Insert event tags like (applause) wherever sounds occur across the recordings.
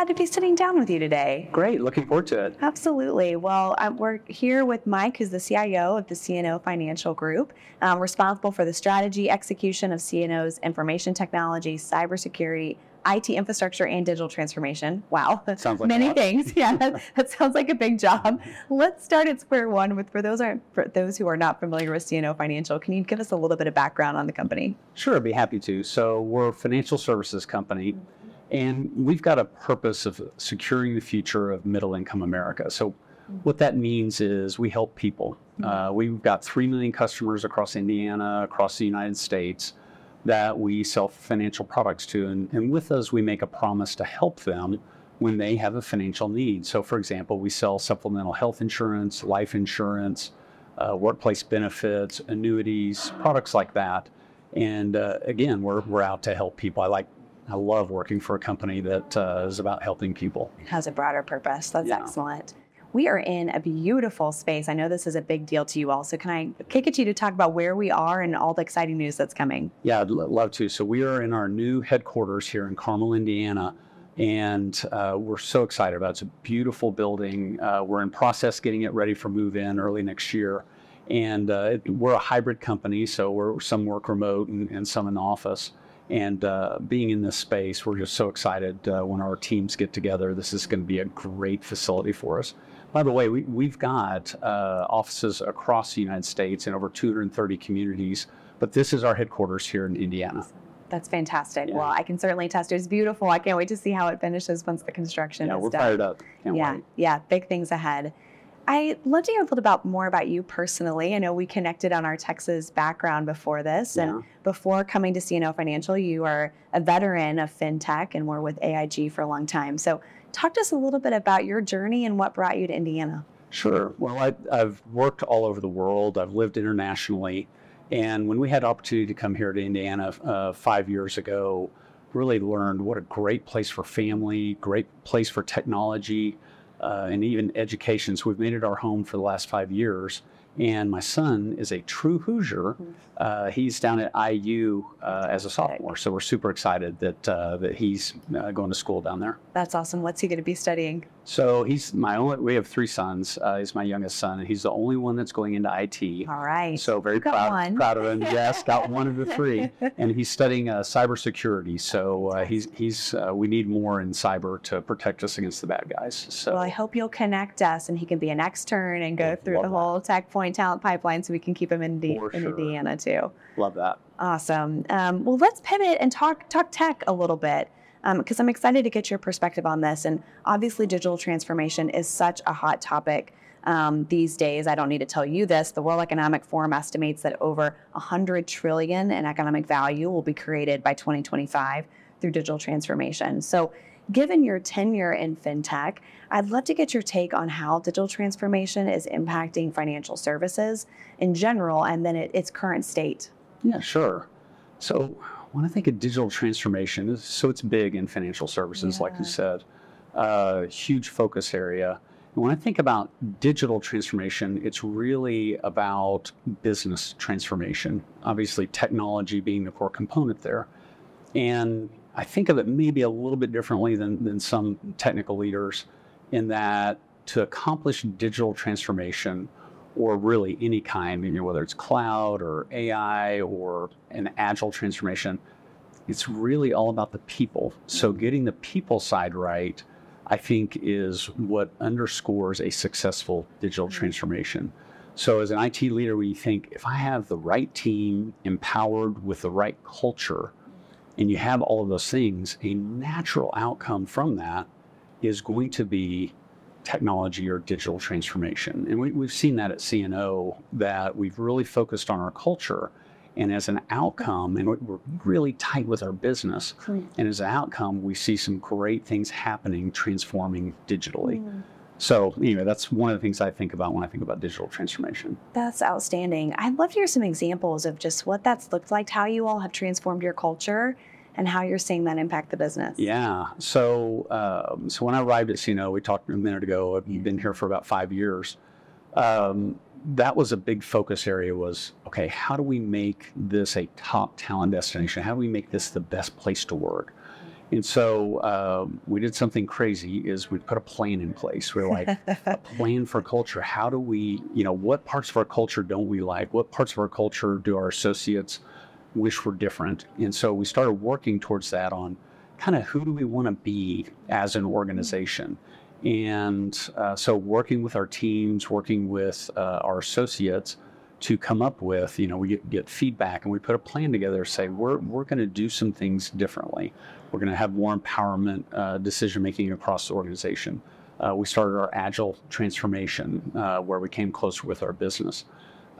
Glad to be sitting down with you today. Great, looking forward to it. Absolutely. Well, um, we're here with Mike, who's the CIO of the CNO Financial Group, um, responsible for the strategy, execution of CNO's information technology, cybersecurity, IT infrastructure, and digital transformation. Wow, Sounds like a many things. (laughs) Yeah, that, that sounds like a big job. Let's start at square one with for those aren't for those who are not familiar with CNO Financial. Can you give us a little bit of background on the company? Sure, I'd be happy to. So, we're a financial services company, and we've got a purpose of securing the future of middle income America. So, what that means is we help people. Uh, we've got 3 million customers across Indiana, across the United States that we sell financial products to. And, and with those, we make a promise to help them when they have a financial need. So, for example, we sell supplemental health insurance, life insurance, uh, workplace benefits, annuities, products like that. And uh, again, we're, we're out to help people. I like, I love working for a company that uh, is about helping people. has a broader purpose. That's Yeah. excellent. We are in a beautiful space. I know this is a big deal to you all. So, can I kick it to you to talk about where we are and all the exciting news that's coming? Yeah, I'd lo- love to. So we are in our new headquarters here in Carmel, Indiana, and uh, we're so excited about it. It's a beautiful building. Uh, we're in process getting it ready for move in early next year, and uh, it, we're a hybrid company, so we're some work remote and, and some in office. And uh, being in this space, we're just so excited uh, when our teams get together. This is going to be a great facility for us. By the way, we, we've got uh, offices across the United States in over 230 communities, but this is our headquarters here in Indiana. That's fantastic. Yeah. Well, I can certainly attest. It's beautiful. I can't wait to see how it finishes once the construction Yeah, is done. Yeah, we're fired up. Can't yeah, wait. yeah, big things ahead. I'd love to hear a little about more about you personally. I know we connected on our Texas background before this, and before coming to CNO Financial, you are a veteran of fintech and were with AIG for a long time. So, talk to us a little bit about your journey and what brought you to Indiana. Sure. Well, I, I've worked all over the world. I've lived internationally, and when we had opportunity to come here to Indiana uh, five years ago, really learned what a great place for family, great place for technology, uh, and even education. So we've made it our home for the last five years. And my son is a true Hoosier. Uh, he's down at IU uh, as a sophomore, so we're super excited that uh, that he's uh, going to school down there. That's awesome. What's he going to be studying? So he's my only. We have three sons. Uh, he's my youngest son, and he's the only one that's going into IT. All right. So very proud, one. proud of him. Yes, got one of the (laughs) three, and he's studying uh, cybersecurity. So uh, he's he's. Uh, we need more in cyber to protect us against the bad guys. So Well, I hope you'll connect us and he can be an extern and go Would through the whole TechPoint talent pipeline so we can keep him in, For in sure. Indiana too. love that. Awesome. Um, well, let's pivot and talk talk tech a little bit because I'm excited to get your perspective on this. And obviously, digital transformation is such a hot topic um, these days. I don't need to tell you this. The World Economic Forum estimates that over 100 trillion in economic value will be created by 2025 through digital transformation. So, given your tenure in fintech, I'd love to get your take on how digital transformation is impacting financial services in general, and then it, its current state. Yeah, sure. So when I think of digital transformation, so it's big in financial services, like you Yeah. said, uh, huge focus area. And when I think about digital transformation, it's really about business transformation. Obviously, technology being the core component there. And I think of it maybe a little bit differently than, than some technical leaders in that to accomplish digital transformation or really any kind, you know, whether it's cloud or AI or an agile transformation, it's really all about the people. So getting the people side right, I think, is what underscores a successful digital mm-hmm. transformation. So as an IT leader, we think if I have the right team empowered with the right culture, and you have all of those things, a natural outcome from that is going to be technology or digital transformation. And we, we've seen that at CNO that we've really focused on our culture. And as an outcome, and we're really tight with our business. And as an outcome, we see some great things happening, transforming digitally. Mm. So, anyway, that's one of the things I think about when I think about digital transformation. That's outstanding. I'd love to hear some examples of just what that's looked like, how you all have transformed your culture, and how you're seeing that impact the business. Yeah. So, um, so when I arrived at CNO, we talked a minute ago. I've been here for about five years. Um, that was a big focus area. Was okay. How do we make this a top talent destination? How do we make this the best place to work? And so uh, we did something crazy is we put a plan in place. We're like, a (laughs) plan for culture. How do we, you know, what parts of our culture don't we like? What parts of our culture do our associates wish were different? And so we started working towards that on kind of who do we want to be as an organization? And uh, so working with our teams, working with uh, our associates, to come up with, you know, we get, get feedback and we put a plan together, say, we're, we're going to do some things differently. We're going to have more empowerment uh, decision making across the organization. Uh, we started our agile transformation uh, where we came closer with our business.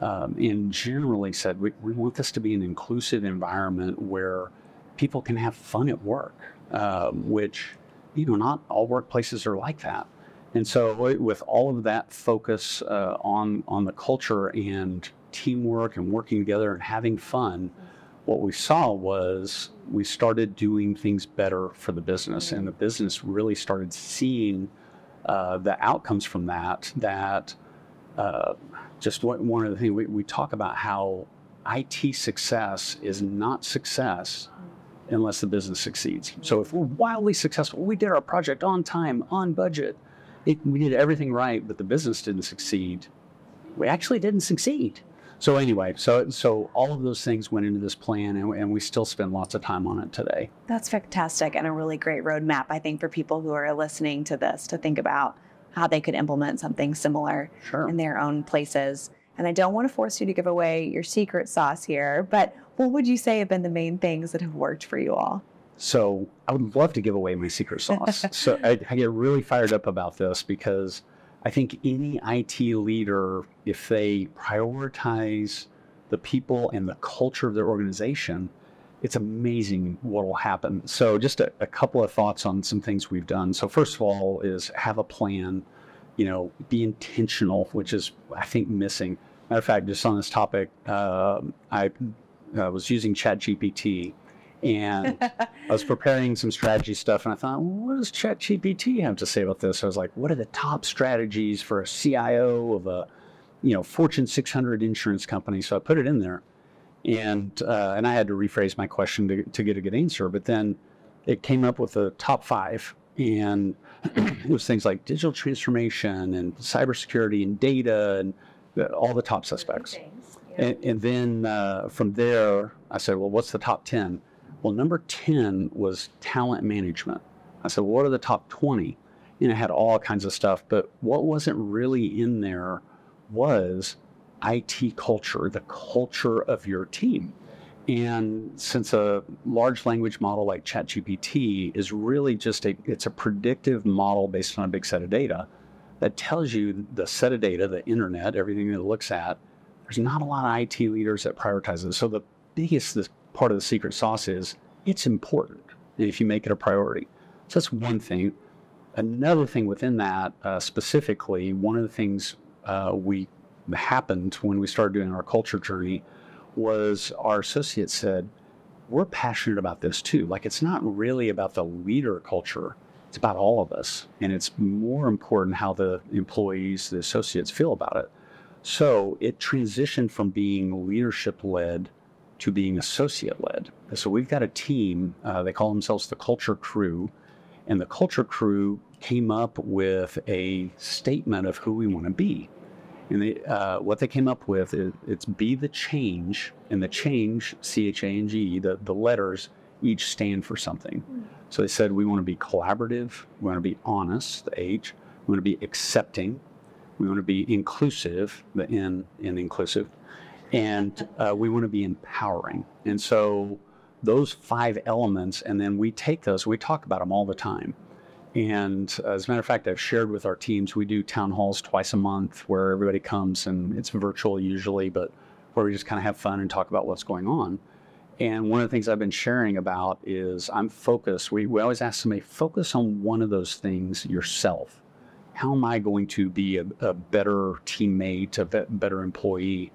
Um, and generally said, we, we want this to be an inclusive environment where people can have fun at work, um, which, you know, not all workplaces are like that. And so, with all of that focus uh, on on the culture and teamwork and working together and having fun, what we saw was we started doing things better for the business, and the business really started seeing uh, the outcomes from that. That just one of the things we, we talk about how IT success is not success unless the business succeeds. So if we're wildly successful, we did our project on time, on budget it, we did everything right, but the business didn't succeed. We actually didn't succeed. So anyway, so so all of those things went into this plan, and, and, we still spend lots of time on it today. That's fantastic and a really great roadmap, I think, for people who are listening to this to think about how they could implement something similar sure. in their own places. And I don't want to force you to give away your secret sauce here, but what would you say have been the main things that have worked for you all? So I would love to give away my secret sauce. (laughs) so I, I, get really fired up about this because I think any IT leader, if they prioritize the people and the culture of their organization, it's amazing what will happen. So just a, a couple of thoughts on some things we've done. So first of all is have a plan, you know, be intentional, which is I think missing. Matter of fact, just on this topic, uh, I uh, was using ChatGPT and I was (laughs) preparing some strategy stuff, and I thought, well, what does ChatGPT have to say about this? I was like, what are the top strategies for a CIO of a, you know, Fortune 600 insurance company? So I put it in there, and uh, and I had to rephrase my question to, to get a good answer. But then it came up with the top five, and (clears throat) it was things like digital transformation and cybersecurity and data and all the top suspects. And, and, then uh, from there, I said, well, what's the top 10? Well, number 10 was talent management. I said, well, what are the top 20? And it had all kinds of stuff, but what wasn't really in there was IT culture, the culture of your team. And since a large language model like ChatGPT is really just a it's a predictive model based on a big set of data that tells you the set of data, the internet, everything that it looks at, there's not a lot of IT leaders that prioritize it. So the biggest part of the secret sauce is it's important if you make it a priority. So that's one thing. Another thing within that, uh, specifically, one of the things uh, we happened when we started doing our culture journey was our associates said, "We're passionate about this too. Like it's not really about the leader culture; it's about all of us, and it's more important how the employees, the associates, feel about it." So it transitioned from being leadership led to being associate led. So we've got a team, uh, they call themselves the Culture Crew, and the Culture Crew came up with a statement of who we want to be. And they, uh, what they came up with is it's be the change, and the change, C H A N G, the, the letters each stand for something. So they said we want to be collaborative, we want to be honest, the H, we want to be accepting, we want to be inclusive, the N in inclusive, and uh, we want to be empowering. And so those five elements, and then we take those, we talk about them all the time. And as a matter of fact, I've shared with our teams, we do town halls twice a month where everybody comes and it's virtual usually, but where we just kind of have fun and talk about what's going on. And one of the things I've been sharing about is I'm focused. We, we always ask somebody, focus on one of those things yourself. How am I going to be a, a better teammate, a better employee?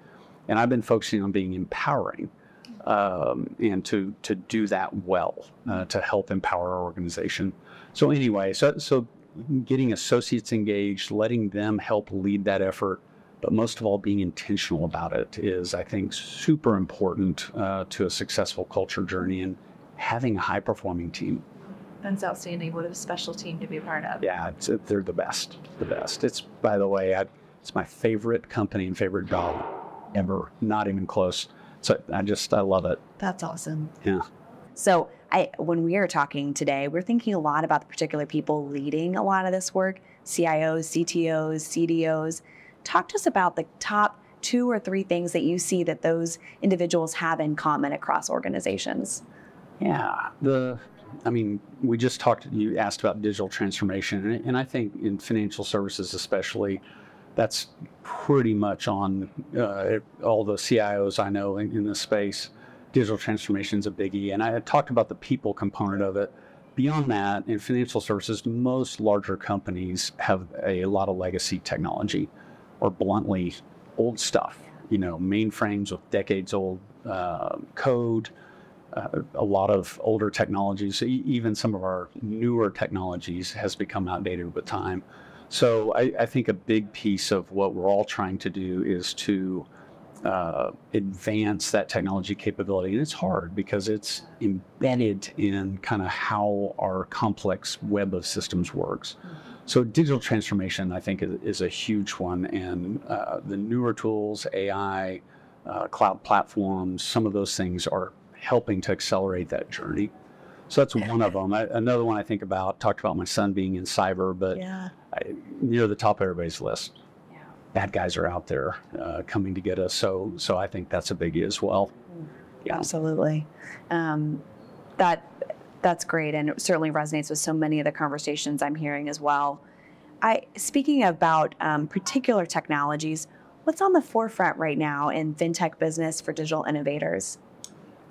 And I've been focusing on being empowering um, and to, to do that well uh, to help empower our organization. So, anyway, so, so getting associates engaged, letting them help lead that effort, but most of all, being intentional about it is, I think, super important uh, to a successful culture journey and having a high performing team. That's outstanding. What a special team to be a part of. Yeah, it's, they're the best. The best. It's by the way, I, it's my favorite company and favorite job ever. Not even close. So I just I love it. That's awesome. Yeah. So I, when we are talking today, we're thinking a lot about the particular people leading a lot of this work: CIOs, CTOs, CDOs. Talk to us about the top two or three things that you see that those individuals have in common across organizations. Yeah, the I mean, we just talked. You asked about digital transformation, and, I think in financial services, especially, that's pretty much on uh, all the CIOs I know in, in this space. Digital transformation is a biggie, and I had talked about the people component of it. Beyond that, in financial services, most larger companies have a lot of legacy technology, or bluntly, old stuff. You know, mainframes with decades old uh, code uh, a lot of older technologies, even some of our newer technologies, has become outdated with time. So I, I think a big piece of what we're all trying to do is to uh, advance that technology capability, and it's hard because it's embedded in kind of how our complex web of systems works. So digital transformation, I think, is, is a huge one, and uh, the newer tools, AI, uh, cloud platforms, some of those things are helping to accelerate that journey. So that's one of them. I, another one I think about, talked about my son being in cyber, but Yeah. I, near the top of everybody's list. Bad guys are out there uh, coming to get us. So, so I think that's a biggie as well. Yeah. Absolutely. Um, that that's great, and it certainly resonates with so many of the conversations I'm hearing as well. I speaking about um, particular technologies, what's on the forefront right now in fintech business for digital innovators?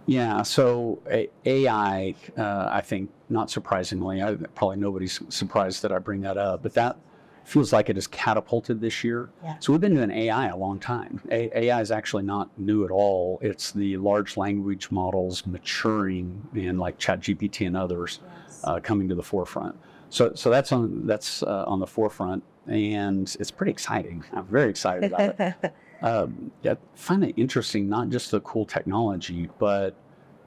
Yeah. So AI, uh, I think, not surprisingly, I, probably nobody's surprised that I bring that up, but that feels like it has catapulted this year. Yeah. So we've been doing AI a long time. A- AI is actually not new at all. It's the large language models maturing and like ChatGPT and others uh, coming to the forefront. So, so that's on that's uh, on the forefront, and it's pretty exciting. I'm very excited about it. (laughs) Um, I find it interesting, not just the cool technology, but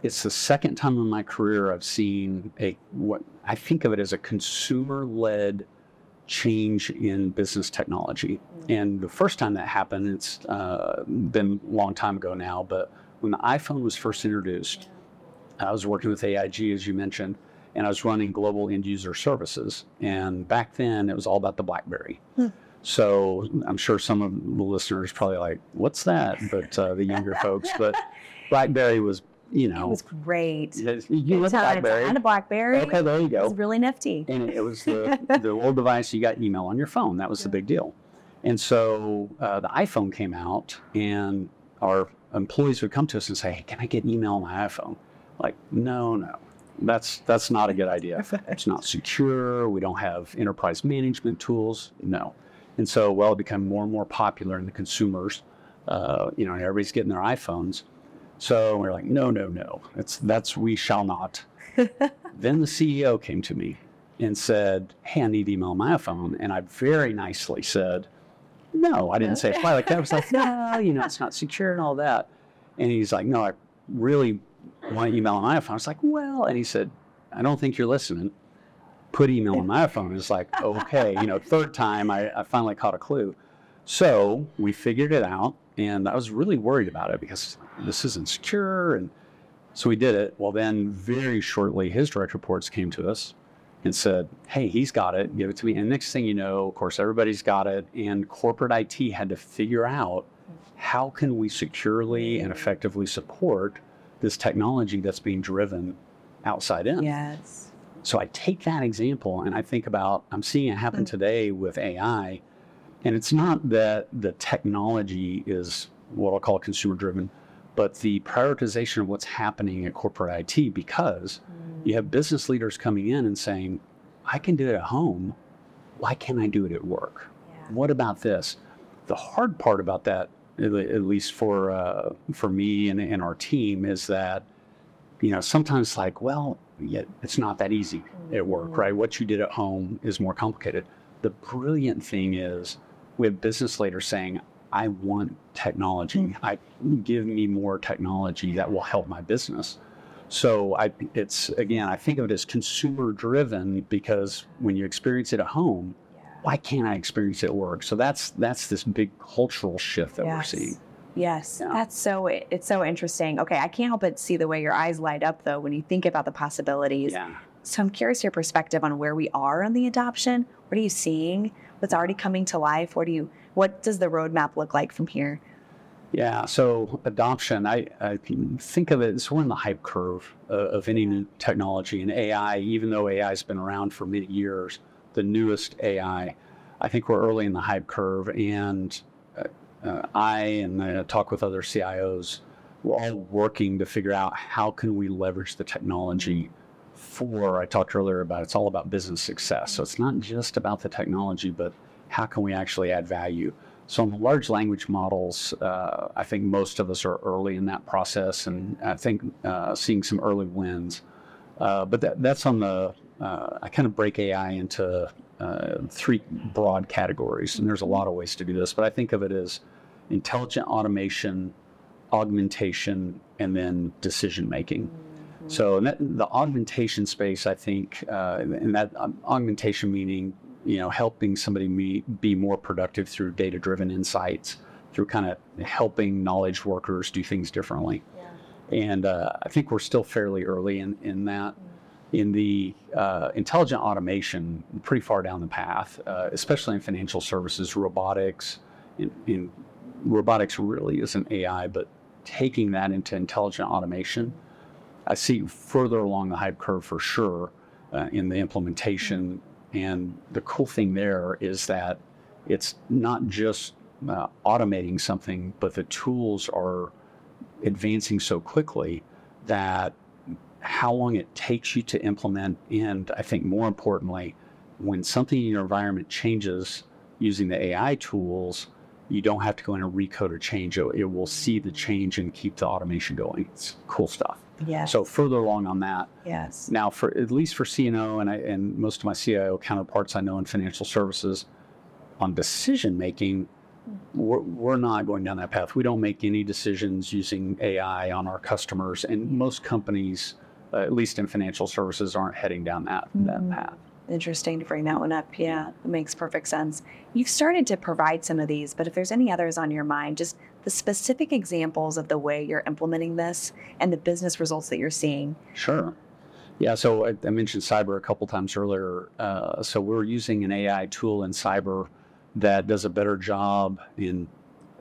it's the second time in my career I've seen a what I think of it as a consumer-led change in business technology. And the first time that happened, it's uh, been a long time ago now, but when the iPhone was first introduced, I was working with AIG, as you mentioned, and I was running global end user services. And back then, it was all about the BlackBerry. Hmm. So I'm sure some of the listeners probably like, "What's that?" But uh, the younger folks, but (laughs) BlackBerry was, you know. It was great. you you It's love BlackBerry. on a BlackBerry. Okay, there you go. It was really nifty. And it was the (laughs) the old device you got email on your phone. That was the big deal. And so uh, the iPhone came out, and our employees would come to us and say, "Hey, can I get email on my iPhone?" Like, no, no, that's that's not a good idea. (laughs) It's not secure. We don't have enterprise management tools. No. And so, well, it became more and more popular in the consumers. Uh, you know, and everybody's getting their iPhones. So we're like, no, no, no. That's that's we shall not. (laughs) then the CEO came to me and said, "Hey, I need email on my phone. and I very nicely said, "No, I didn't say quite like that." I was like, (laughs) "No, you know, it's not secure and all that." And he's like, "No, I really want email on my phone. I was like, "Well," and he said, "I don't think you're listening." Put email on my iPhone. It's like, okay, you know, third time I, I finally caught a clue. So we figured it out, and I was really worried about it because this isn't secure. And so we did it. Well, then very shortly, his direct reports came to us and said, hey, he's got it, give it to me. And next thing you know, of course, everybody's got it. And corporate IT had to figure out how can we securely and effectively support this technology that's being driven outside in. Yes. So I take that example and I think about I'm seeing it happen Mm. today with AI, and it's not that the technology is what I'll call consumer driven, but the prioritization of what's happening at corporate IT because you have business leaders coming in and saying, I can do it at home. Why can't I do it at work? Yeah. What about this? The hard part about that, at at least for uh, for me and, and our team, is that you know sometimes like, well, yeah, it's not that easy at work, right? What you did at home is more complicated. The brilliant thing is we have business leaders saying, I want technology. Mm-hmm. I give me more technology that will help my business. So I, it's again, I think of it as consumer driven because when you experience it at home, why can't I experience it at work? So that's that's this big cultural shift that we're seeing. Yes, Yeah. that's so it's so interesting. Okay, I can't help but see the way your eyes light up though when you think about the possibilities. Yeah. So I'm curious your perspective on where we are on the adoption. What are you seeing? What's already coming to life? What do you what does the roadmap look like from here? Yeah, so adoption, I, I think of it as we're in the hype curve uh, of any new technology. And AI, even though AI has been around for many years, the newest AI, I think we're early in the hype curve. And uh, uh, I and I talk with other CIOs, we're all working to figure out how can we leverage the technology for, I talked earlier about it's all about business success. So it's not just about the technology, but how can we actually add value? So on the large language models, uh, I think most of us are early in that process, and I think uh, seeing some early wins. Uh, but that, that's on the. Uh, I kind of break AI into uh, three broad categories, and there's a lot of ways to do this. But I think of it as intelligent automation, augmentation, and then decision making. So that, the augmentation space, I think, uh, and that um, augmentation meaning, you know, helping somebody me, be more productive through data-driven insights, through kind of helping knowledge workers do things differently. And uh, I think we're still fairly early in, in that. In the uh, intelligent automation, pretty far down the path, uh, especially in financial services, robotics. In, in robotics really isn't AI, but taking that into intelligent automation. I see further along the hype curve for sure uh, in the implementation. And the cool thing there is that it's not just uh, automating something, but the tools are advancing so quickly that how long it takes you to implement, and I think more importantly, when something in your environment changes using the AI tools, you don't have to go in and recode or change it. It will see the change and keep the automation going. It's cool stuff. Yes. So further along on that, yes. now for at least for CNO and I and most of my CIO counterparts I know in financial services, on decision making, we're, we're not going down that path. We don't make any decisions using AI on our customers, and most companies, uh, at least in financial services, aren't heading down that that Mhm. path. Interesting to bring that one up. Yeah, it makes perfect sense. You've started to provide some of these, but if there's any others on your mind, just the specific examples of the way you're implementing this and the business results that you're seeing. Sure. Yeah, so I, I mentioned cyber a couple times earlier. Uh, so we're using an AI tool in cyber that does a better job in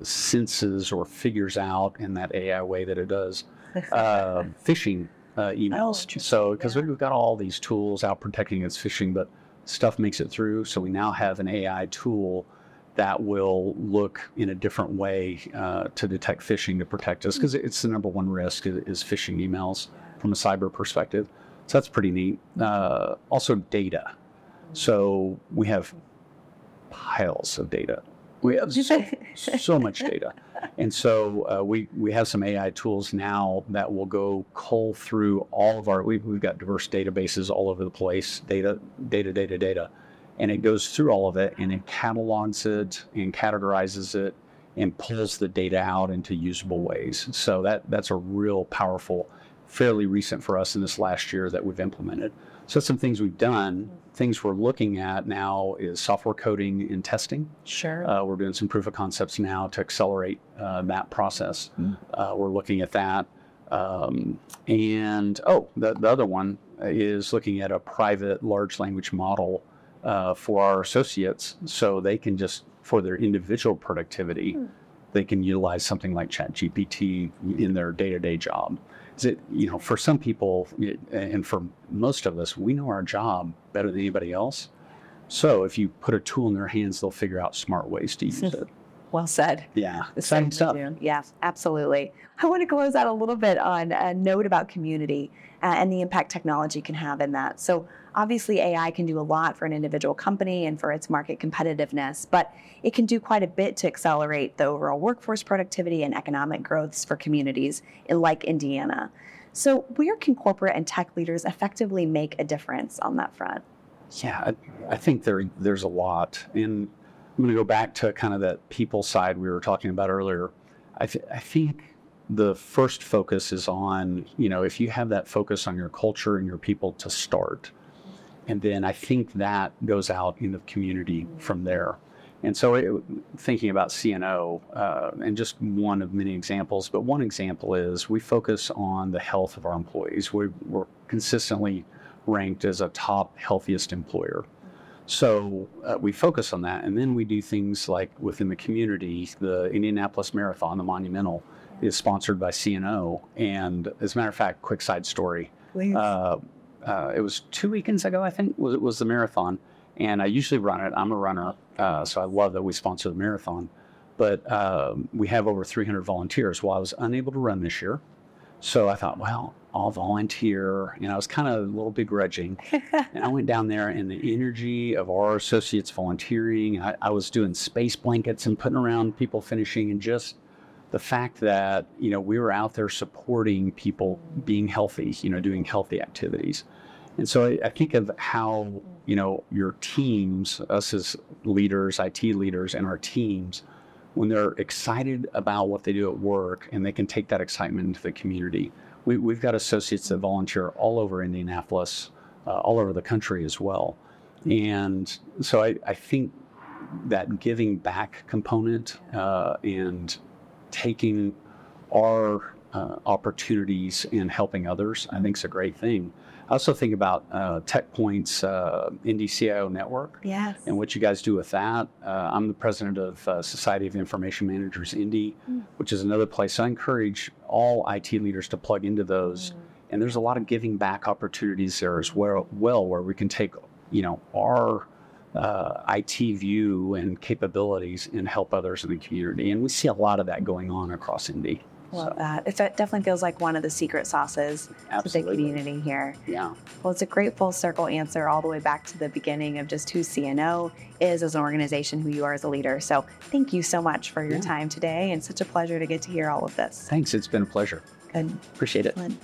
senses or figures out in that AI way that it does (laughs) uh, phishing uh, emails. interesting, so because yeah. we've got all these tools out protecting against phishing, but stuff makes it through. So we now have an AI tool that will look in a different way uh, to detect phishing to protect us because it's the number one risk is, is phishing emails from a cyber perspective. So that's pretty neat. Uh, also, data. So we have piles of data. We have so, so much data. And so uh, we, we have some AI tools now that will go cull through all of our, we've, we've got diverse databases all over the place, data, data, data, data. And it goes through all of it and it catalogs it and categorizes it and pulls the data out into usable ways. So that, that's a real powerful, fairly recent for us in this last year that we've implemented. So some things we've done. Things we're looking at now is software coding and testing. Sure. Uh, we're doing some proof of concepts now to accelerate uh, that process. Uh, we're looking at that. Um, and oh, the, the other one is looking at a private large language model uh, for our associates so they can just, for their individual productivity, they can utilize something like ChatGPT in their day to day job. Is it, you know, for some people, it- and for most of us, we know our job better than anybody else. So if you put a tool in their hands, they'll figure out smart ways to use it. Well said. Yeah, exciting stuff. June. Yes, absolutely. I want to close out a little bit on a note about community uh, and the impact technology can have in that. So, obviously, AI can do a lot for an individual company and for its market competitiveness, but it can do quite a bit to accelerate the overall workforce productivity and economic growths for communities in, like Indiana. So, where can corporate and tech leaders effectively make a difference on that front? Yeah, I, I think there there's a lot, and I'm going to go back to kind of that people side we were talking about earlier. I, th- I think the first focus is on, you know, if you have that focus on your culture and your people to start. And then I think that goes out in the community from there. And so, it, thinking about CNO, uh, and just one of many examples, but one example is we focus on the health of our employees. We, we're consistently ranked as a top healthiest employer. So uh, we focus on that, and then we do things like within the community. The Indianapolis Marathon, the Monumental, is sponsored by CNO. And as a matter of fact, quick side story. Please. Uh, uh, it was two weekends ago, I think, was was the marathon, and I usually run it. I'm a runner, uh, so I love that we sponsor the marathon. But um, we have over 300 volunteers. Well, I was unable to run this year, so I thought, well, I'll volunteer. And I was kind of a little begrudging. and I went down there, and the energy of our associates volunteering, I, I was doing space blankets and putting around people finishing, and just the fact that you know we were out there supporting people being healthy, you know, doing healthy activities. And so I, I think of how you know your teams, us as leaders, IT leaders, and our teams, when they're excited about what they do at work and they can take that excitement into the community. We, we've got associates that volunteer all over Indianapolis, uh, all over the country as well. And so I, I think that giving back component uh, and taking our uh, opportunities and helping others, I think is a great thing. I also think about uh, TechPoint's uh, Indy CIO network yes. and what you guys do with that. Uh, I'm the president of uh, Society of Information Managers Indy, Mm. which is another place. I encourage all IT leaders to plug into those. And there's a lot of giving back opportunities there as well, well where we can take, you know, our uh, IT view and capabilities and help others in the community. And we see a lot of that going on across Indy. Love So, that. It definitely feels like one of the secret sauces to the community here. Yeah. Well, it's a great full circle answer all the way back to the beginning of just who CNO is as an organization, who you are as a leader. So thank you so much for your Yeah. time today and such a pleasure to get to hear all of this. Thanks. It's been a pleasure. Good. Appreciate it. Excellent.